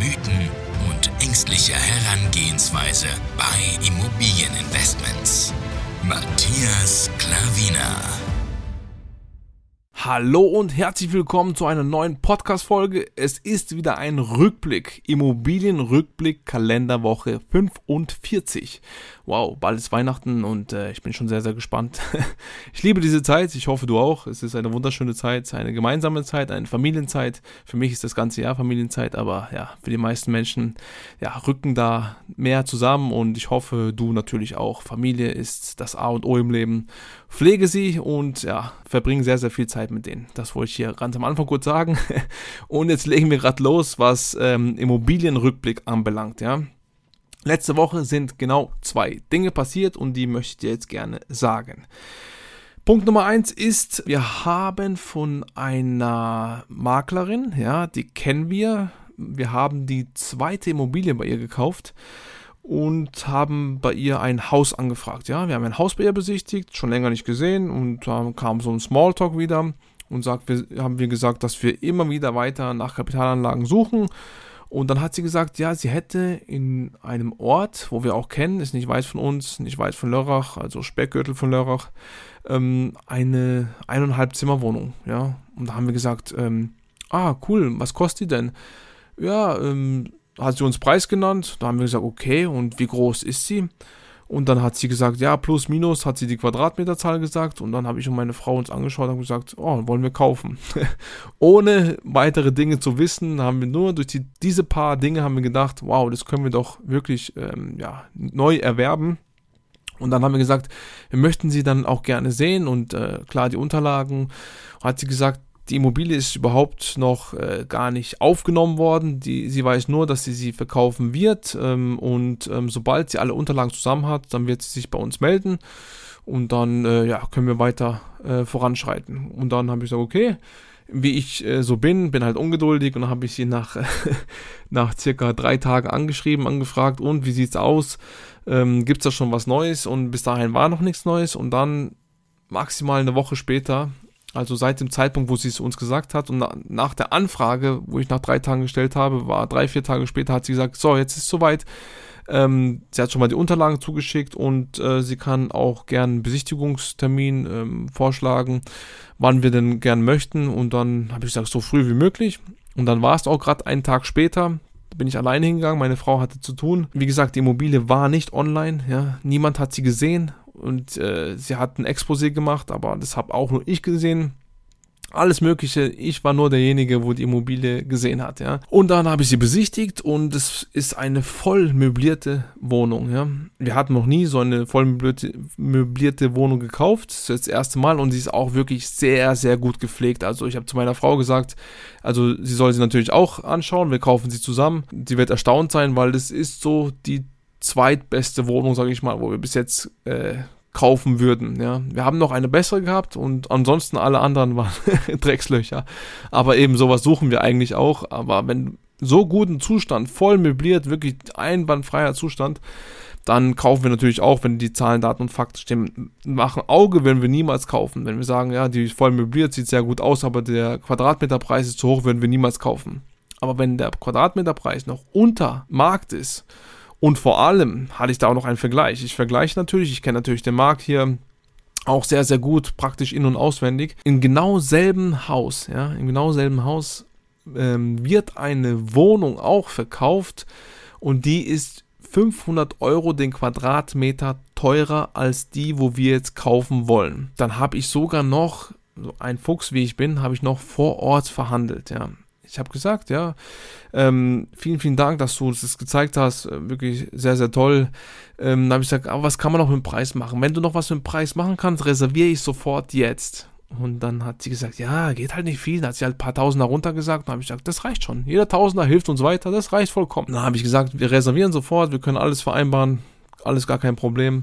Mythen und ängstliche Herangehensweise bei Immobilieninvestments. Matthias Klavina. Hallo und herzlich willkommen zu einer neuen Podcast-Folge. Es ist wieder ein Rückblick, Immobilienrückblick, Kalenderwoche 45 wow, bald ist Weihnachten und äh, ich bin schon sehr, sehr gespannt. ich liebe diese Zeit, ich hoffe du auch. Es ist eine wunderschöne Zeit, eine gemeinsame Zeit, eine Familienzeit. Für mich ist das ganze Jahr Familienzeit, aber ja, für die meisten Menschen ja, rücken da mehr zusammen und ich hoffe, du natürlich auch. Familie ist das A und O im Leben. Pflege sie und ja, verbringe sehr, sehr viel Zeit mit denen. Das wollte ich hier ganz am Anfang kurz sagen. und jetzt legen wir gerade los, was ähm, Immobilienrückblick anbelangt, ja. Letzte Woche sind genau zwei Dinge passiert und die möchte ich dir jetzt gerne sagen. Punkt Nummer eins ist, wir haben von einer Maklerin, ja, die kennen wir. Wir haben die zweite Immobilie bei ihr gekauft und haben bei ihr ein Haus angefragt. Ja, wir haben ein Haus bei ihr besichtigt, schon länger nicht gesehen und da kam so ein Smalltalk wieder und sagt, wir, haben wir gesagt, dass wir immer wieder weiter nach Kapitalanlagen suchen und dann hat sie gesagt, ja, sie hätte in einem Ort, wo wir auch kennen, ist nicht weit von uns, nicht weit von Lörrach, also Speckgürtel von Lörrach, ähm, eine eineinhalb Zimmerwohnung, ja. Und da haben wir gesagt, ähm, ah, cool, was kostet die denn? Ja, ähm, hat sie uns Preis genannt, da haben wir gesagt, okay, und wie groß ist sie? Und dann hat sie gesagt, ja, plus minus, hat sie die Quadratmeterzahl gesagt. Und dann habe ich und meine Frau uns angeschaut und gesagt, oh, wollen wir kaufen. Ohne weitere Dinge zu wissen, haben wir nur durch die, diese paar Dinge haben wir gedacht, wow, das können wir doch wirklich ähm, ja, neu erwerben. Und dann haben wir gesagt, wir möchten sie dann auch gerne sehen und äh, klar die Unterlagen. Hat sie gesagt, die Immobilie ist überhaupt noch äh, gar nicht aufgenommen worden. Die, sie weiß nur, dass sie sie verkaufen wird. Ähm, und ähm, sobald sie alle Unterlagen zusammen hat, dann wird sie sich bei uns melden. Und dann äh, ja, können wir weiter äh, voranschreiten. Und dann habe ich gesagt, okay, wie ich äh, so bin, bin halt ungeduldig und dann habe ich sie nach, nach circa drei Tagen angeschrieben, angefragt und wie sieht's aus? Ähm, Gibt es da schon was Neues? Und bis dahin war noch nichts Neues und dann maximal eine Woche später also seit dem Zeitpunkt, wo sie es uns gesagt hat und na, nach der Anfrage, wo ich nach drei Tagen gestellt habe, war drei, vier Tage später, hat sie gesagt, so, jetzt ist es soweit. Ähm, sie hat schon mal die Unterlagen zugeschickt und äh, sie kann auch gern einen Besichtigungstermin ähm, vorschlagen, wann wir denn gern möchten. Und dann habe ich gesagt, so früh wie möglich. Und dann war es auch gerade einen Tag später, bin ich alleine hingegangen, meine Frau hatte zu tun. Wie gesagt, die Immobilie war nicht online, ja, niemand hat sie gesehen und äh, sie hat ein Exposé gemacht, aber das habe auch nur ich gesehen. Alles Mögliche. Ich war nur derjenige, wo die Immobilie gesehen hat, ja. Und dann habe ich sie besichtigt und es ist eine voll möblierte Wohnung, ja. Wir hatten noch nie so eine voll möblierte, möblierte Wohnung gekauft. Das ist das erste Mal und sie ist auch wirklich sehr, sehr gut gepflegt. Also ich habe zu meiner Frau gesagt, also sie soll sie natürlich auch anschauen. Wir kaufen sie zusammen. Sie wird erstaunt sein, weil das ist so die zweitbeste Wohnung, sage ich mal, wo wir bis jetzt äh, kaufen würden. Ja. Wir haben noch eine bessere gehabt und ansonsten alle anderen waren Dreckslöcher. Aber eben sowas suchen wir eigentlich auch. Aber wenn so guten Zustand, voll möbliert, wirklich einwandfreier Zustand, dann kaufen wir natürlich auch, wenn die Zahlen, Daten und Fakten stimmen. Machen Auge werden wir niemals kaufen. Wenn wir sagen, ja, die ist voll möbliert, sieht sehr gut aus, aber der Quadratmeterpreis ist zu hoch, werden wir niemals kaufen. Aber wenn der Quadratmeterpreis noch unter Markt ist und vor allem hatte ich da auch noch einen Vergleich. Ich vergleiche natürlich, ich kenne natürlich den Markt hier auch sehr, sehr gut, praktisch in- und auswendig. In genau selben Haus, ja, im genau selben Haus ähm, wird eine Wohnung auch verkauft und die ist 500 Euro den Quadratmeter teurer als die, wo wir jetzt kaufen wollen. Dann habe ich sogar noch, so ein Fuchs wie ich bin, habe ich noch vor Ort verhandelt, ja. Ich habe gesagt, ja, ähm, vielen, vielen Dank, dass du das gezeigt hast. Äh, wirklich sehr, sehr toll. Ähm, dann habe ich gesagt, aber was kann man noch mit dem Preis machen? Wenn du noch was mit dem Preis machen kannst, reserviere ich sofort jetzt. Und dann hat sie gesagt, ja, geht halt nicht viel. Dann hat sie halt ein paar Tausender runtergesagt. Dann habe ich gesagt, das reicht schon. Jeder Tausender hilft uns weiter, das reicht vollkommen. Dann habe ich gesagt, wir reservieren sofort, wir können alles vereinbaren, alles gar kein Problem.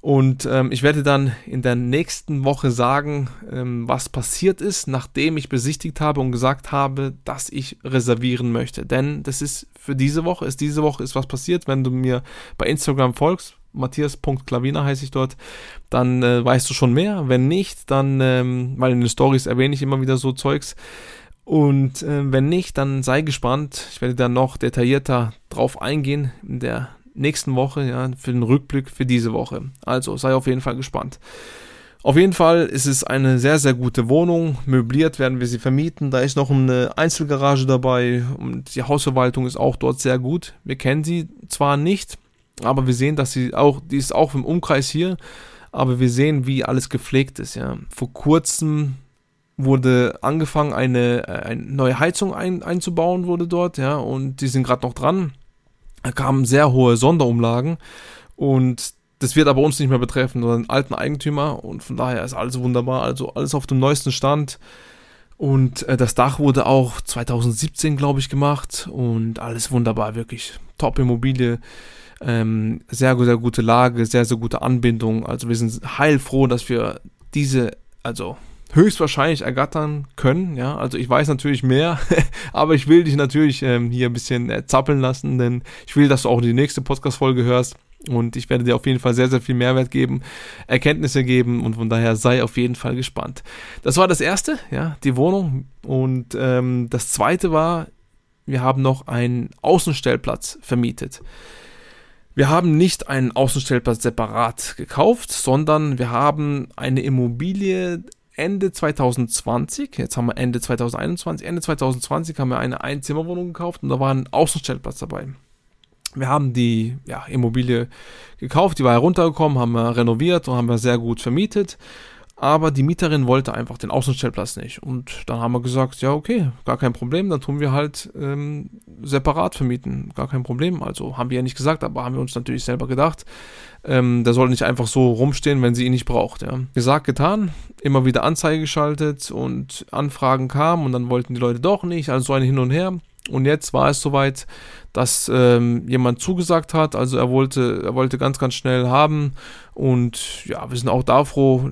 Und ähm, ich werde dann in der nächsten Woche sagen, ähm, was passiert ist, nachdem ich besichtigt habe und gesagt habe, dass ich reservieren möchte. Denn das ist für diese Woche, ist diese Woche ist was passiert. Wenn du mir bei Instagram folgst, Matthias.klavina heiße ich dort, dann äh, weißt du schon mehr. Wenn nicht, dann, ähm, weil in den Stories erwähne ich immer wieder so Zeugs. Und äh, wenn nicht, dann sei gespannt. Ich werde dann noch detaillierter drauf eingehen in der nächsten Woche, ja, für den Rückblick für diese Woche. Also sei auf jeden Fall gespannt. Auf jeden Fall ist es eine sehr, sehr gute Wohnung. Möbliert werden wir sie vermieten. Da ist noch eine Einzelgarage dabei und die Hausverwaltung ist auch dort sehr gut. Wir kennen sie zwar nicht, aber wir sehen, dass sie auch, die ist auch im Umkreis hier, aber wir sehen, wie alles gepflegt ist. Ja. Vor kurzem wurde angefangen, eine, eine neue Heizung ein, einzubauen, wurde dort, ja, und die sind gerade noch dran. Da kamen sehr hohe Sonderumlagen und das wird aber uns nicht mehr betreffen, sondern den alten Eigentümer und von daher ist alles wunderbar, also alles auf dem neuesten Stand. Und äh, das Dach wurde auch 2017, glaube ich, gemacht und alles wunderbar, wirklich top Immobilie, ähm, sehr, sehr gute Lage, sehr, sehr gute Anbindung. Also wir sind heilfroh, dass wir diese, also höchstwahrscheinlich ergattern können. Ja, also ich weiß natürlich mehr, aber ich will dich natürlich ähm, hier ein bisschen äh, zappeln lassen, denn ich will, dass du auch die nächste Podcast-Folge hörst. Und ich werde dir auf jeden Fall sehr, sehr viel Mehrwert geben, Erkenntnisse geben und von daher sei auf jeden Fall gespannt. Das war das erste, ja, die Wohnung. Und ähm, das zweite war, wir haben noch einen Außenstellplatz vermietet. Wir haben nicht einen Außenstellplatz separat gekauft, sondern wir haben eine Immobilie Ende 2020, jetzt haben wir Ende 2021, Ende 2020 haben wir eine Einzimmerwohnung gekauft und da war ein Außenstellplatz dabei. Wir haben die ja, Immobilie gekauft, die war heruntergekommen, haben wir renoviert und haben wir sehr gut vermietet aber die Mieterin wollte einfach den Außenstellplatz nicht. Und dann haben wir gesagt, ja, okay, gar kein Problem, dann tun wir halt ähm, separat vermieten, gar kein Problem. Also haben wir ja nicht gesagt, aber haben wir uns natürlich selber gedacht, ähm, der soll nicht einfach so rumstehen, wenn sie ihn nicht braucht. Ja. Gesagt, getan, immer wieder Anzeige geschaltet und Anfragen kamen und dann wollten die Leute doch nicht, also so ein Hin und Her. Und jetzt war es soweit, dass ähm, jemand zugesagt hat. Also er wollte, er wollte ganz, ganz schnell haben. Und ja, wir sind auch da froh,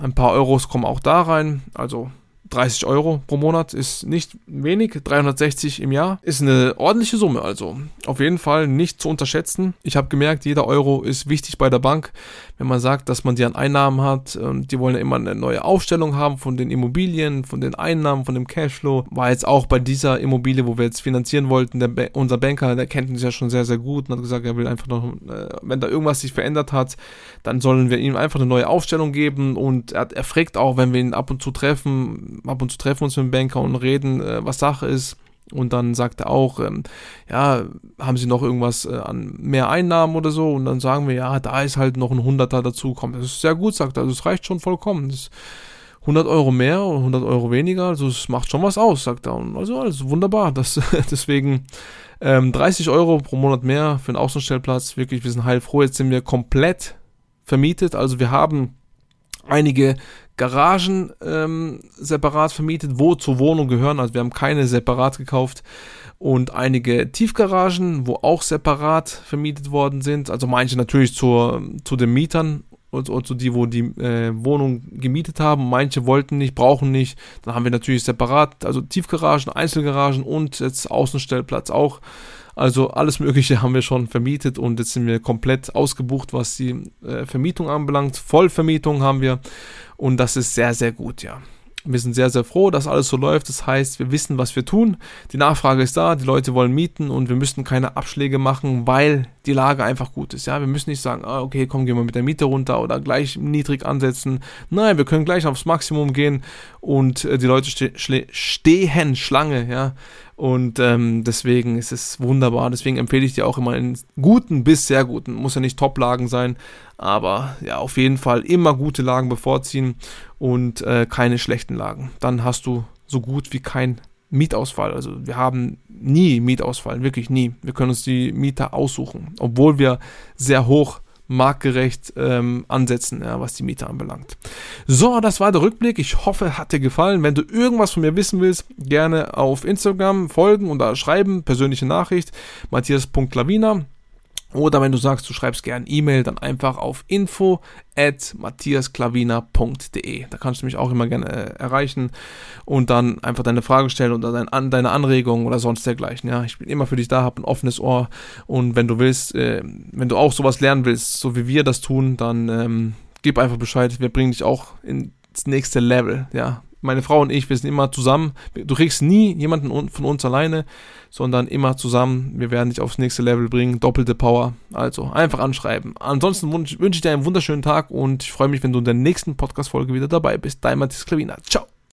ein paar Euros kommen auch da rein. Also 30 Euro pro Monat ist nicht wenig, 360 im Jahr ist eine ordentliche Summe, also auf jeden Fall nicht zu unterschätzen. Ich habe gemerkt, jeder Euro ist wichtig bei der Bank, wenn man sagt, dass man die an Einnahmen hat. Die wollen ja immer eine neue Aufstellung haben von den Immobilien, von den Einnahmen, von dem Cashflow. War jetzt auch bei dieser Immobilie, wo wir jetzt finanzieren wollten, der, unser Banker, der kennt uns ja schon sehr, sehr gut und hat gesagt, er will einfach noch, äh, wenn da irgendwas sich verändert hat, dann sollen wir ihm einfach eine neue Aufstellung geben und er, er fragt auch, wenn wir ihn ab und zu treffen, ab und zu treffen wir uns mit dem Banker und reden, äh, was Sache ist. Und dann sagt er auch, ähm, ja, haben Sie noch irgendwas äh, an mehr Einnahmen oder so? Und dann sagen wir, ja, da ist halt noch ein Hunderter dazu kommt. Das ist sehr gut, sagt er, das reicht schon vollkommen. Das 100 Euro mehr oder 100 Euro weniger, also es macht schon was aus, sagt er. Und also alles wunderbar. Das, deswegen ähm, 30 Euro pro Monat mehr für einen Außenstellplatz. Wirklich, wir sind heilfroh. Jetzt sind wir komplett vermietet. Also wir haben einige Garagen ähm, separat vermietet, wo zur Wohnung gehören. Also wir haben keine separat gekauft. Und einige Tiefgaragen, wo auch separat vermietet worden sind. Also manche natürlich zur, zu den Mietern und, und zu die, wo die äh, Wohnung gemietet haben. Manche wollten nicht, brauchen nicht. Dann haben wir natürlich separat, also Tiefgaragen, Einzelgaragen und jetzt Außenstellplatz auch. Also alles Mögliche haben wir schon vermietet und jetzt sind wir komplett ausgebucht, was die äh, Vermietung anbelangt. Vollvermietung haben wir und das ist sehr, sehr gut, ja. Wir sind sehr, sehr froh, dass alles so läuft. Das heißt, wir wissen, was wir tun. Die Nachfrage ist da, die Leute wollen mieten und wir müssen keine Abschläge machen, weil die Lage einfach gut ist. Ja, wir müssen nicht sagen, ah, okay, komm, gehen wir mit der Miete runter oder gleich niedrig ansetzen. Nein, wir können gleich aufs Maximum gehen und äh, die Leute ste stehen Schlange, ja. Und ähm, deswegen ist es wunderbar. Deswegen empfehle ich dir auch immer in guten bis sehr guten, muss ja nicht Top-Lagen sein, aber ja, auf jeden Fall immer gute Lagen bevorziehen und äh, keine schlechten Lagen. Dann hast du so gut wie kein Mietausfall. Also wir haben nie Mietausfall, wirklich nie. Wir können uns die Mieter aussuchen, obwohl wir sehr hoch marktgerecht ähm, ansetzen, ja, was die Miete anbelangt. So, das war der Rückblick. Ich hoffe, hat dir gefallen. Wenn du irgendwas von mir wissen willst, gerne auf Instagram folgen und da schreiben, persönliche Nachricht, matthias.lavina. Oder wenn du sagst, du schreibst gerne E-Mail, dann einfach auf info at matthiasklavina.de. Da kannst du mich auch immer gerne äh, erreichen und dann einfach deine Frage stellen oder dein, an, deine Anregungen oder sonst dergleichen. Ja, ich bin immer für dich da, habe ein offenes Ohr und wenn du willst, äh, wenn du auch sowas lernen willst, so wie wir das tun, dann ähm, gib einfach Bescheid. Wir bringen dich auch ins nächste Level. Ja, meine Frau und ich, wir sind immer zusammen. Du kriegst nie jemanden von uns alleine, sondern immer zusammen. Wir werden dich aufs nächste Level bringen. Doppelte Power. Also einfach anschreiben. Ansonsten wünsche ich dir einen wunderschönen Tag und ich freue mich, wenn du in der nächsten Podcast-Folge wieder dabei bist. Dein Matthias Klavina. Ciao.